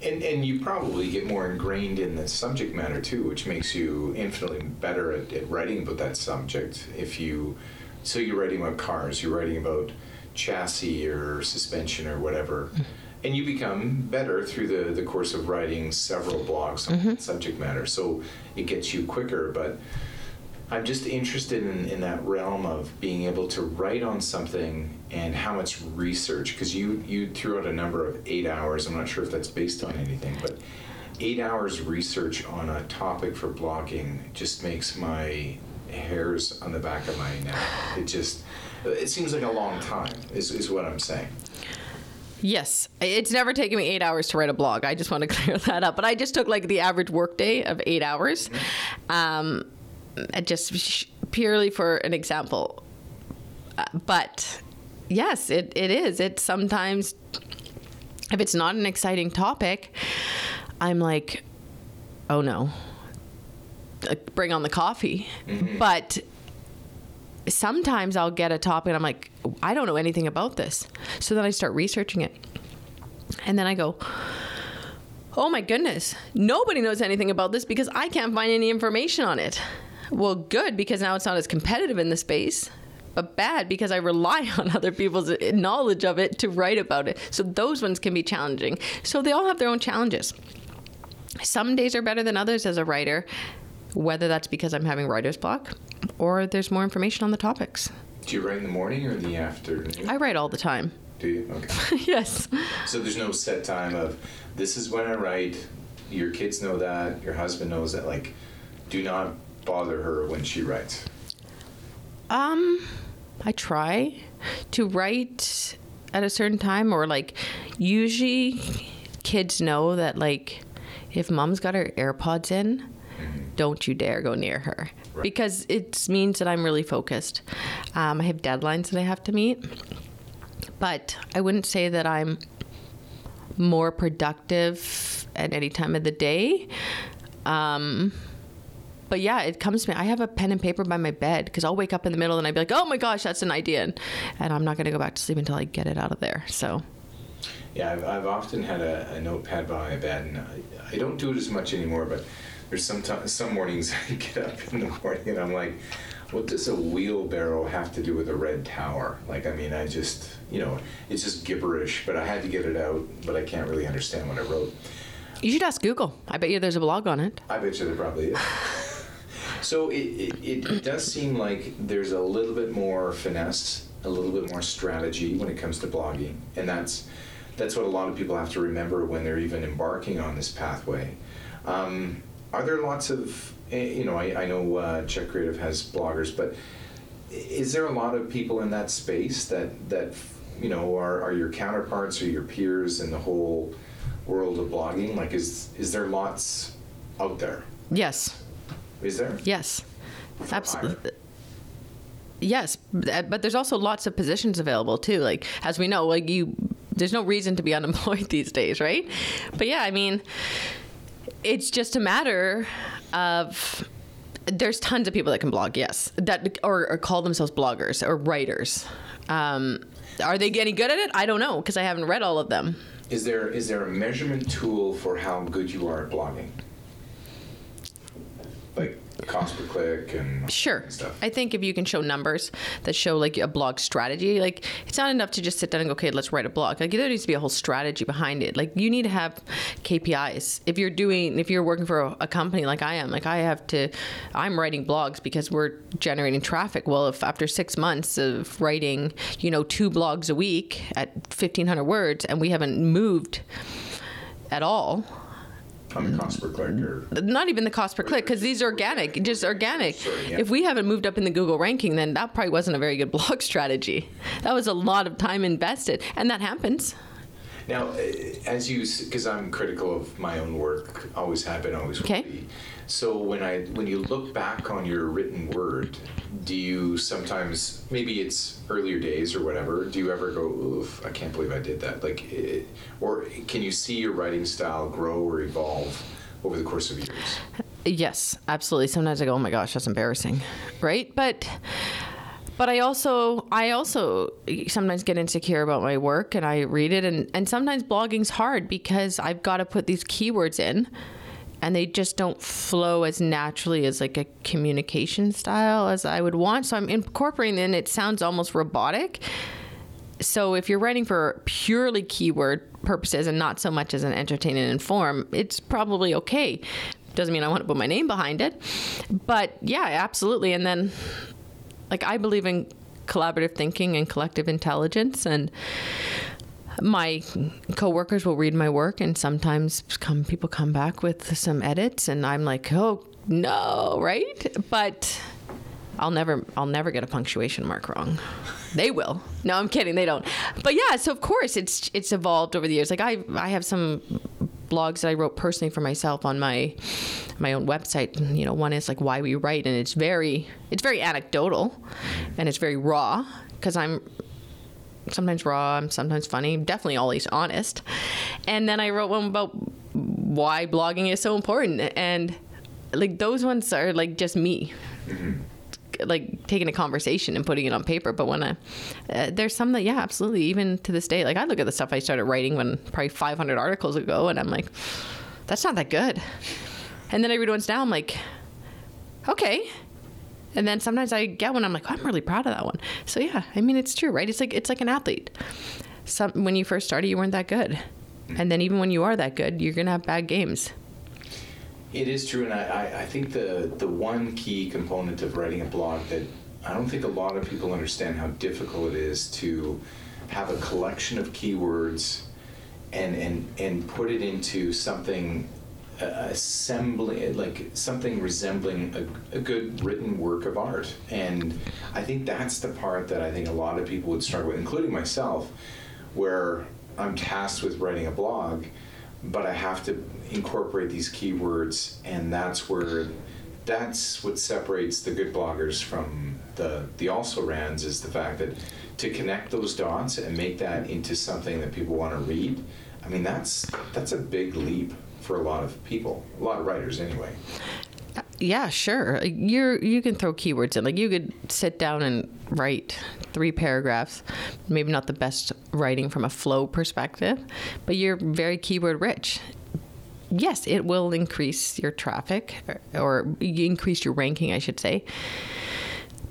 And, and you probably get more ingrained in the subject matter too, which makes you infinitely better at, at writing about that subject. If you, so you're writing about cars, you're writing about chassis or suspension or whatever, mm-hmm. and you become better through the, the course of writing several blogs on that subject matter. So it gets you quicker. But I'm just interested in, in that realm of being able to write on something and how much research, because you, you threw out a number of eight hours. I'm not sure if that's based on anything, but eight hours research on a topic for blogging just makes my hairs on the back of my neck. It just, it seems like a long time, is, is what I'm saying. Yes, it's never taken me eight hours to write a blog. I just want to clear that up. But I just took like the average workday of eight hours, um, just purely for an example. Uh, but yes, it, it is. It sometimes if it's not an exciting topic, I'm like, oh no, bring on the coffee. But sometimes I'll get a topic and I'm like, I don't know anything about this. So then I start researching it. And then I go, oh my goodness, nobody knows anything about this because I can't find any information on it. Well, good, because now it's not as competitive in the space. But bad because I rely on other people's knowledge of it to write about it. So those ones can be challenging. So they all have their own challenges. Some days are better than others as a writer, whether that's because I'm having writer's block or there's more information on the topics. Do you write in the morning or in the afternoon? I write all the time. Do you? Okay. yes. So there's no set time of this is when I write. Your kids know that. Your husband knows that. Like, do not bother her when she writes. Um, I try to write at a certain time, or like usually kids know that like if mom's got her AirPods in, don't you dare go near her Right. because it means that I'm really focused. Um, I have deadlines that I have to meet, but I wouldn't say that I'm more productive at any time of the day. Um, but yeah, it comes to me. I have a pen and paper by my bed because I'll wake up in the middle and I'd be like, oh my gosh, that's an idea. And, and I'm not going to go back to sleep until I get it out of there. So, Yeah, I've, I've often had a, a notepad by my bed, and I, I don't do it as much anymore. But there's some some mornings I get up in the morning and I'm like, what does a wheelbarrow have to do with a red tower? Like, I mean, I just, you know, it's just gibberish. But I had to get it out, but I can't really understand what I wrote. you should ask Google. I bet you there's a blog on it. I bet you there probably is. so it, it, it does seem like there's a little bit more finesse, a little bit more strategy when it comes to blogging, and that's that's what a lot of people have to remember when they're even embarking on this pathway. Um, are there lots of eh, you know I, I know uh, Czech Creative has bloggers, but is there a lot of people in that space that that you know are, are your counterparts or your peers in the whole world of blogging? Like, is is there lots out there? Yes. Is there? Yes. Absolutely. Yes, but but there's also lots of positions available too. Like as we know, like you, there's no reason to be unemployed these days, right? But yeah, I mean, it's just a matter of there's tons of people that can blog, yes, that or, or call themselves bloggers or writers. Um, are they getting good at it? I don't know because I haven't read all of them. Is there is there a measurement tool for how good you are at blogging? Like cost per click and Sure. stuff. I think if you can show numbers that show like a blog strategy, like it's not enough to just sit down and go, okay, let's write a blog. Like there needs to be a whole strategy behind it. Like you need to have KPIs. If you're doing, if you're working for a, a company like I am, like I have to, I'm writing blogs because we're generating traffic. Well, if after six months of writing, you know, two blogs a week at 1500 words and we haven't moved at all, on the cost per click or not even the cost per click because these are organic just organic Sorry, yeah. if we haven't moved up in the google ranking then that probably wasn't a very good blog strategy that was a lot of time invested and that happens Now, eh, as you, because I'm critical of my own work, always have been, always Okay. be. So when I, when you look back on your written word, do you sometimes, maybe it's earlier days or whatever, do you ever go, oof, I can't believe I did that? Like, eh, or can you see your writing style grow or evolve over the course of years? yes absolutely sometimes i go oh my gosh that's embarrassing right but but i also i also sometimes get insecure about my work and i read it and and sometimes blogging's hard because i've got to put these keywords in and they just don't flow as naturally as like a communication style as I would want. So I'm incorporating in it sounds almost robotic. so if you're writing for purely keyword purposes and not so much as an entertain and inform, it's probably okay. Doesn't mean I want to put my name behind it, but yeah, absolutely. And then, like, I believe in collaborative thinking and collective intelligence, and my coworkers will read my work, and sometimes come people come back with some edits, and I'm like, oh no, right? But I'll never I'll never get a punctuation mark wrong. They will. No, I'm kidding. They don't. But yeah, so of course it's it's evolved over the years. Like I I have some blogs that I wrote personally for myself on my my own website. You know, one is like why we write, and it's very it's very anecdotal, and it's very raw because I'm sometimes raw, I'm sometimes funny, definitely always honest. And then I wrote one about why blogging is so important, and like those ones are like just me. Mm-hmm like taking a conversation and putting it on paper. But when I, uh, there's some that, yeah, absolutely. Even to this day, like I look at the stuff I started writing when probably 500 articles ago, and I'm like, that's not that good. And then I read ones now, I'm like, okay. And then sometimes I get one, I'm like, oh, I'm really proud of that one. So yeah, I mean, it's true, right? It's like it's like an athlete. Some when you first started, you weren't that good, and then even when you are that good, you're gonna have bad games. It is true, and I, I think the, the one key component of writing a blog that I don't think a lot of people understand how difficult it is to have a collection of keywords and, and, and put it into something assembling like something resembling a, a, good written work of art and i think that's the part that i think a lot of people would struggle with including myself where i'm tasked with writing a blog but I have to incorporate these keywords, and that's where that's what separates the good bloggers from the the also rans is the fact that to connect those dots and make that into something that people want to read. I mean, that's that's a big leap for a lot of people, a lot of writers anyway. Yeah, sure. You're you can throw keywords in. Like you could sit down and write three paragraphs. Maybe not the best writing from a flow perspective, but you're very keyword rich. Yes, it will increase your traffic or, or increase your ranking, I should say.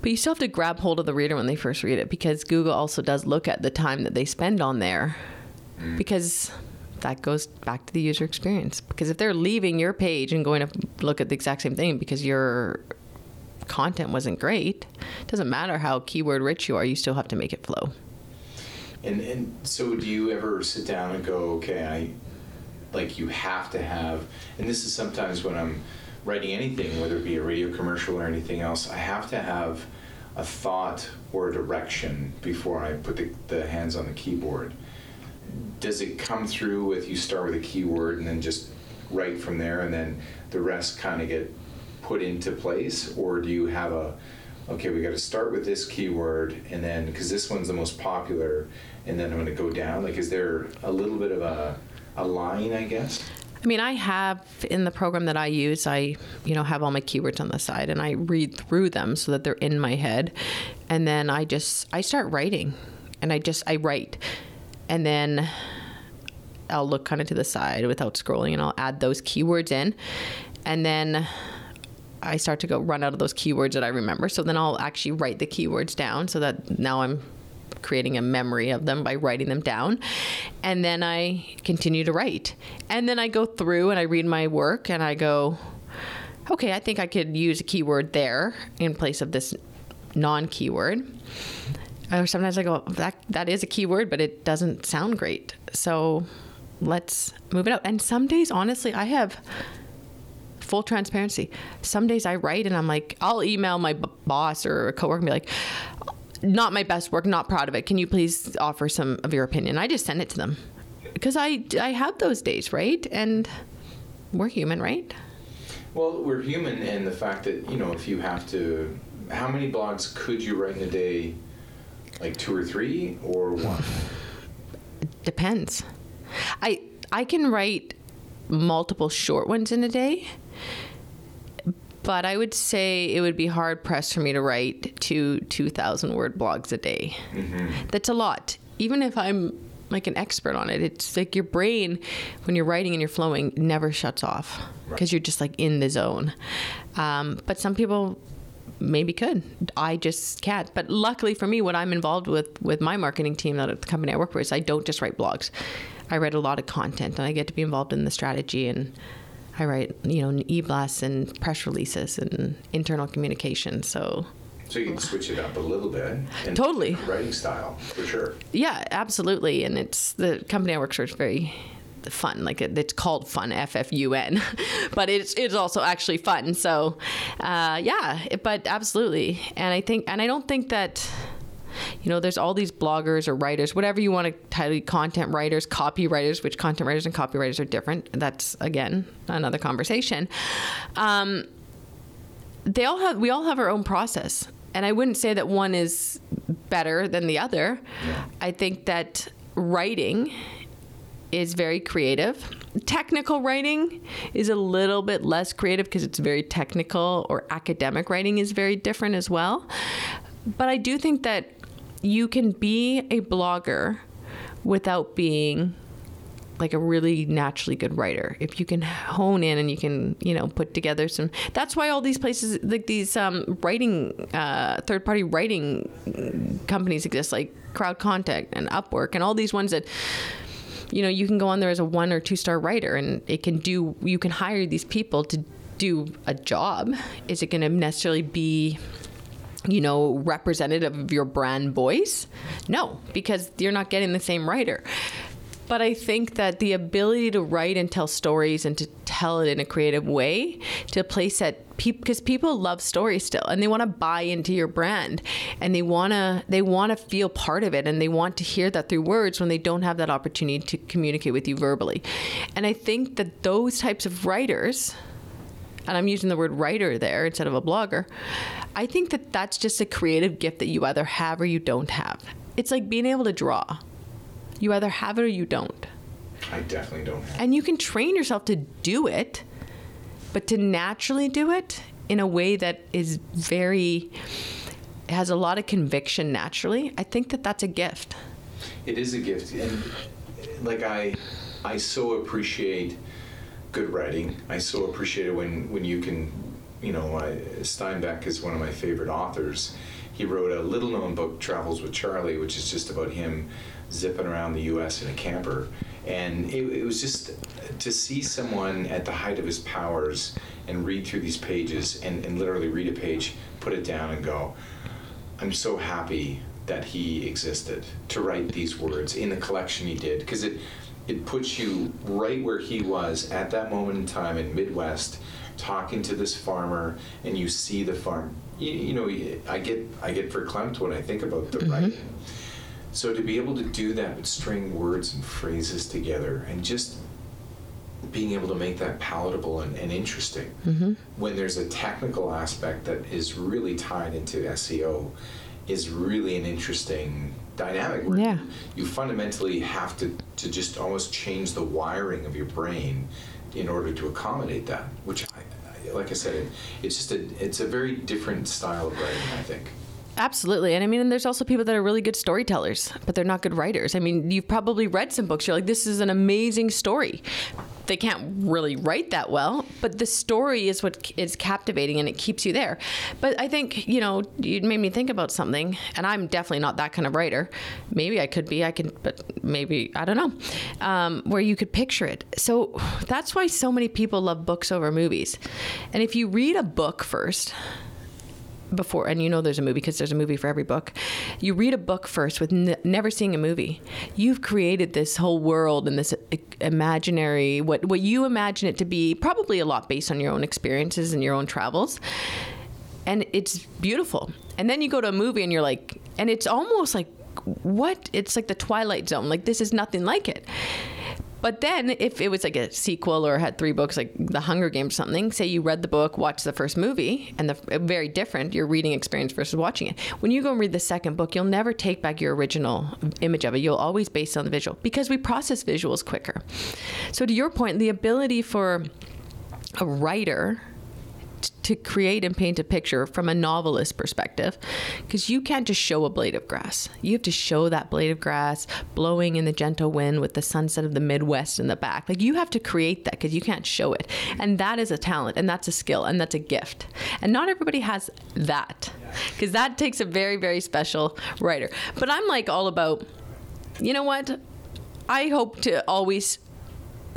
But you still have to grab hold of the reader when they first read it because Google also does look at the time that they spend on there. Mm. Because that goes back to the user experience. Because if they're leaving your page and going to look at the exact same thing because your content wasn't great, it doesn't matter how keyword rich you are, you still have to make it flow. And and so do you ever sit down and go, okay, I like you have to have and this is sometimes when I'm writing anything, whether it be a radio commercial or anything else, I have to have a thought or a direction before I put the, the hands on the keyboard does it come through with you start with a keyword and then just write from there and then the rest kind of get put into place? Or do you have a okay we got to start with this keyword and then because this one's the most popular and then i'm going to go down? Like is there a little bit of a, a line i guess? I mean, I have in the program that I use, I, you know, have all my keywords on the side and I read through them so that they're in my head. And then I just, I start writing and I just, I write and then I'll look kind of to the side without scrolling and I'll add those keywords in. And then I start to go run out of those keywords that I remember. So then I'll actually write the keywords down so that now I'm creating a memory of them by writing them down. And then I continue to write. And then I go through and I read my work and I go, okay, I think I could use a keyword there in place of this non keyword or sometimes I go, that that is a key word, but it doesn't sound great. So let's move it out. And some days, honestly, I have full transparency. Some days I write and I'm like, I'll email my b- boss or a coworker and be like, not my best work, not proud of it. Can you please offer some of your opinion? I just send it to them because I I have those days, right? And we're human, right? Well, we're human, and the fact that you know, if you have to, how many blogs could you write in a day? Like two or three or one? Depends. I I can write multiple short ones in a day, but I would say it would be hard pressed for me to write two two thousand word blogs a day. Mm-hmm. That's a lot. Even if I'm like an expert on it, it's like your brain when you're writing and you're flowing never shuts off because right. you're just like in the zone. Um, but some people maybe could. I just can't. But luckily for me, what I'm involved with with my marketing team at the company I work for is I don't just write blogs. I write a lot of content, and I get to be involved in the strategy and. I write, you know, e-blasts and press releases and internal communication. So So you can switch it up a little bit. And Totally. Writing style, for sure. Yeah, absolutely. And it's the company I work for is very fun. Like it, it's called fun, F F U N, but it's it's also actually fun. So, uh, yeah, it- but absolutely. And I think, and I don't think that. You know, there's all these bloggers or writers, whatever you want to title content writers, copywriters, which content writers and copywriters are different. That's again another conversation. Um, they all have we all have our own process and i wouldn't say that one is better than the other i think that writing is very creative. Technical writing is a little bit less creative because it's very technical or academic writing is very different as well. But i do think that you can be a blogger without being like a really naturally good writer. If you can hone in and you can you know put together some that's why all these places like these um, writing uh, third party writing companies exist like Crowd Content and upwork and all these ones that you know you can go on there as a one or two star writer and it can do you can hire these people to do a job is it going to necessarily be you know, representative of your brand voice? No, because you're not getting the same writer. But I think that the ability to write and tell stories and to tell it in a creative way to a place that because people love stories still and they want to buy into your brand and they want to they want to feel part of it and they want to hear that through words when they don't have that opportunity to communicate with you verbally. And I think that those types of writers and I'm using the word writer there instead of a blogger, I think that that's just a creative gift that you either have or you don't have. It's like being able to draw. You either have it or you don't. I definitely don't. And you can train yourself to do it, but to naturally do it in a way that is very has a lot of conviction naturally, I think that that's a gift. It is a gift, and like I, I so appreciate good writing. I so appreciate it when when you can, you know, I, Steinbeck is one of my favorite authors. He wrote a little-known book, Travels with Charlie, which is just about him zipping around the U.S. in a camper, and it, it was just to see someone at the height of his powers and read through these pages and, and literally read a page, put it down, and go. I'm so happy that he existed to write these words in the collection he did because it it puts you right where he was at that moment in time in Midwest talking to this farmer and you see the farm you, you know I get I get verklempt when I think about the mm-hmm. writing so to be able to do that but string words and phrases together and just being able to make that palatable and, and interesting mm-hmm. when there's a technical aspect that is really tied into SEO is really an interesting dynamic where Yeah. you fundamentally have to, to just almost change the wiring of your brain in order to accommodate that which I, I, like I said it, it's just a it's a very different style of writing I think Absolutely. And I mean, and there's also people that are really good storytellers, but they're not good writers. I mean, you've probably read some books. You're like, this is an amazing story. They can't really write that well, but the story is what is captivating and it keeps you there. But I think, you know, you made me think about something, and I'm definitely not that kind of writer. Maybe I could be, I could, but maybe, I don't know, um, where you could picture it. So that's why so many people love books over movies. And if you read a book first, before and you know there's a movie because there's a movie for every book. You read a book first with n- never seeing a movie. You've created this whole world and this imaginary what what you imagine it to be probably a lot based on your own experiences and your own travels. And it's beautiful. And then you go to a movie and you're like and it's almost like what? It's like the twilight zone. Like this is nothing like it but then, if it was like a sequel or had three books, like The Hunger Games, or something, say you read the book, watched the first movie, and the uh, very different your reading experience versus watching it. When you go and read the second book, you'll never take back your original image of it. You'll always base it on the visual because we process visuals quicker. So, to your point, the ability for a writer to create and paint a picture from a novelist perspective because you can't just show a blade of grass. You have to show that blade of grass blowing in the gentle wind with the sunset of the Midwest in the back. Like you have to create that because you can't show it. And that is a talent and that's a skill and that's a gift. And not everybody has that because that takes a very, very special writer. But I'm like all about, you know what? I hope to always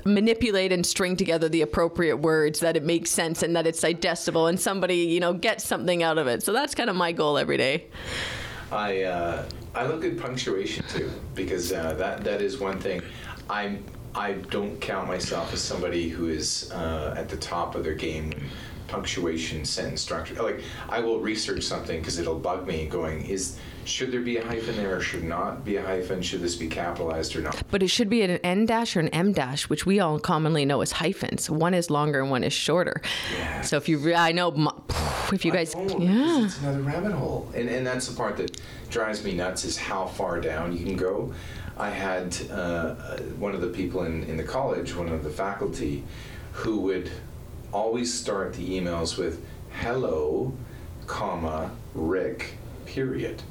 manipulate and string together the appropriate words that it makes sense and that it's digestible and somebody you know gets something out of it so that's kind of my goal every day I uh, I look at punctuation too because uh, that that is one thing. I'm I don't count myself as somebody who is uh, at the top of their game. Punctuation, sentence structure. Like I will research something because it'll bug me. Going is should there be a hyphen there or should not be a hyphen? Should this be capitalized or not? but it should be an en dash or an em dash which we all commonly know as hyphens one is longer and one is shorter Yeah. so if you re- i know if you guys yeah it's another rabbit hole, and and that's the part that drives me nuts is how far down you can go. I had uh, one of the people in in the college, one of the faculty, who would always start the emails with "Hello, comma Rick," period.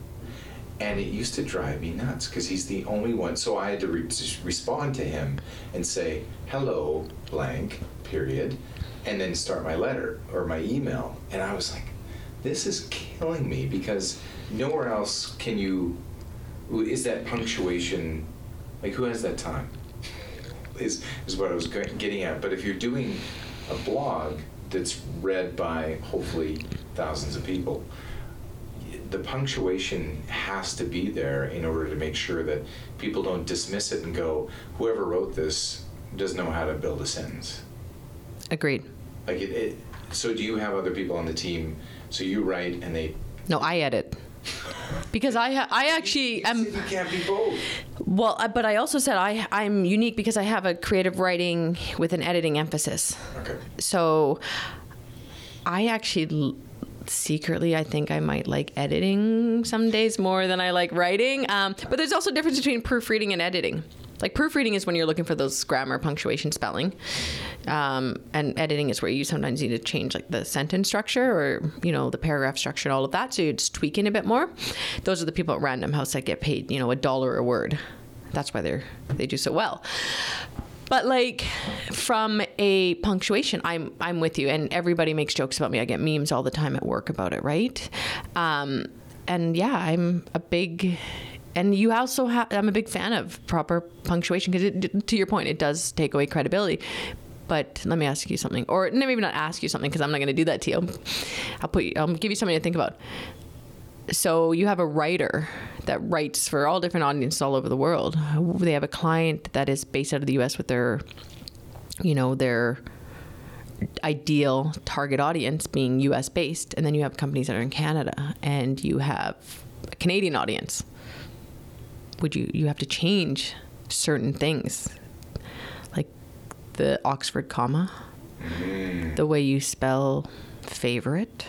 And it used to drive me nuts because he's the only one. So I had to re- respond to him and say, hello, blank, period, and then start my letter or my email. And I was like, this is killing me because nowhere else can you, is that punctuation, like who has that time? Is, is what I was getting at. But if you're doing a blog that's read by hopefully thousands of people, the punctuation has to be there in order to make sure that people don't dismiss it and go, whoever wrote this doesn't know how to build a sentence. agreed Like it, it so do you have other people on the team? So you write and they. no i edit because i ha- i actually am you can't be both. well I- but i also said i i'm unique because i have a creative writing with an editing emphasis Okay. so I actually l- secretly I think I might like editing some days more than I like writing. Um, but there's also a difference between proofreading and editing. Like proofreading is when you're looking for those grammar, punctuation, spelling, um, and editing is where you sometimes need to change like the sentence structure or you know the paragraph structure and all of that. So you're just tweaking a bit more. Those are the people at Random House that get paid you know a dollar a word. That's why they're they do so well. But like from a punctuation, I'm I'm with you, and everybody makes jokes about me. I get memes all the time at work about it, right? Um, and yeah, I'm a big, and you also have. I'm a big fan of proper punctuation because, to your point, it does take away credibility. But let me ask you something, or maybe not ask you something because I'm not going to do that to you. I'll put you. I'll give you something to think about so you have a writer that writes for all different audiences all over the world. They have a client that is based out of the U.S. with their, you know, their ideal target audience being U.S. based, and then you have companies that are in Canada, and you have a Canadian audience. Would you you have to change certain things, like the Oxford comma, mm. the way you spell favorite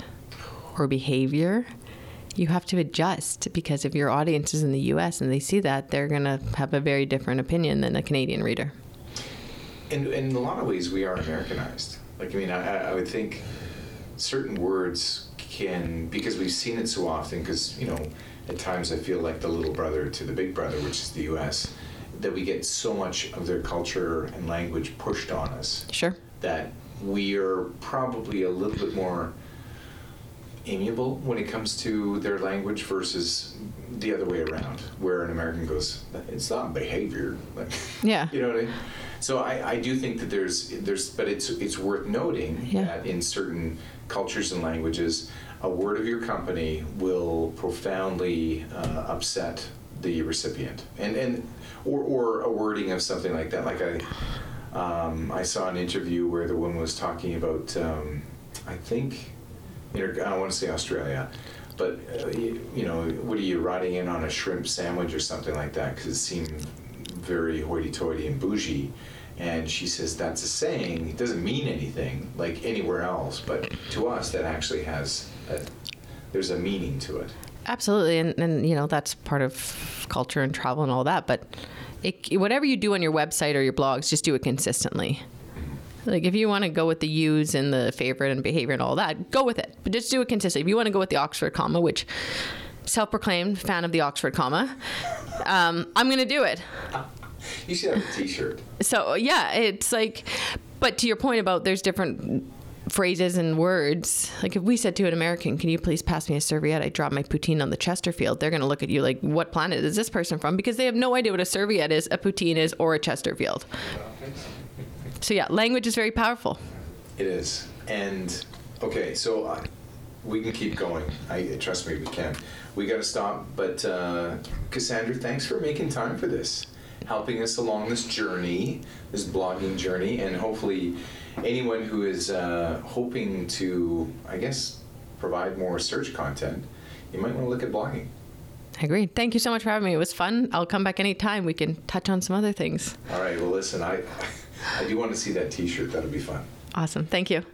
or behavior? You have to adjust because if your audience is in the US and they see that, they're going to have a very different opinion than a Canadian reader. In, in a lot of ways, we are Americanized. Like, I mean, I, I would think certain words can, because we've seen it so often, because, you know, at times I feel like the little brother to the big brother, which is the US, that we get so much of their culture and language pushed on us Sure. that we are probably a little bit more amiable when it comes to their language versus the other way around, where an American goes, "It's not behavior." Like, Yeah. you know what I mean? So I, I do think that there's there's, but it's it's worth noting Yeah. that in certain cultures and languages, a word of your company will profoundly uh, upset the recipient, and and or or a wording of something like that. Like I. Um, I saw an interview where the woman was talking about, um, I think, inter- I want to say Australia, but uh, you, you know, what are you riding in on a shrimp sandwich or something like that? Because it seemed very hoity-toity and bougie. And she says that's a saying. It doesn't mean anything like anywhere else, but to us that actually has a, there's a meaning to it. Absolutely. And, and, you know, that's part of culture and travel and all that. But it, whatever you do on your website or your blogs, just do it consistently. Like if you want to go with the use and the favorite and behavior and all that, go with it. But just do it consistently. If you want to go with the Oxford comma, which self-proclaimed fan of the Oxford comma, um, I'm going to do it. You should have a T-shirt. So yeah, it's like, but to your point about there's different phrases and words. Like if we said to an American, "Can you please pass me a serviette? I dropped my poutine on the Chesterfield." They're going to look at you like, "What planet is this person from?" Because they have no idea what a serviette is, a poutine is, or a Chesterfield. So yeah, language is very powerful. It is. And okay, so uh, we can keep going. I trust me, we can. We got to stop. But uh, Kasandra, thanks for making time for this, helping us along this journey, this blogging journey, and hopefully, anyone who is uh, hoping to, I guess, provide more search content, you might want to look at blogging. I agree. Thank you so much for having me. It was fun. I'll come back anytime. We can touch on some other things. All right. Well, listen, I I do want to see that T-shirt. That'll be fun. Awesome. Thank you.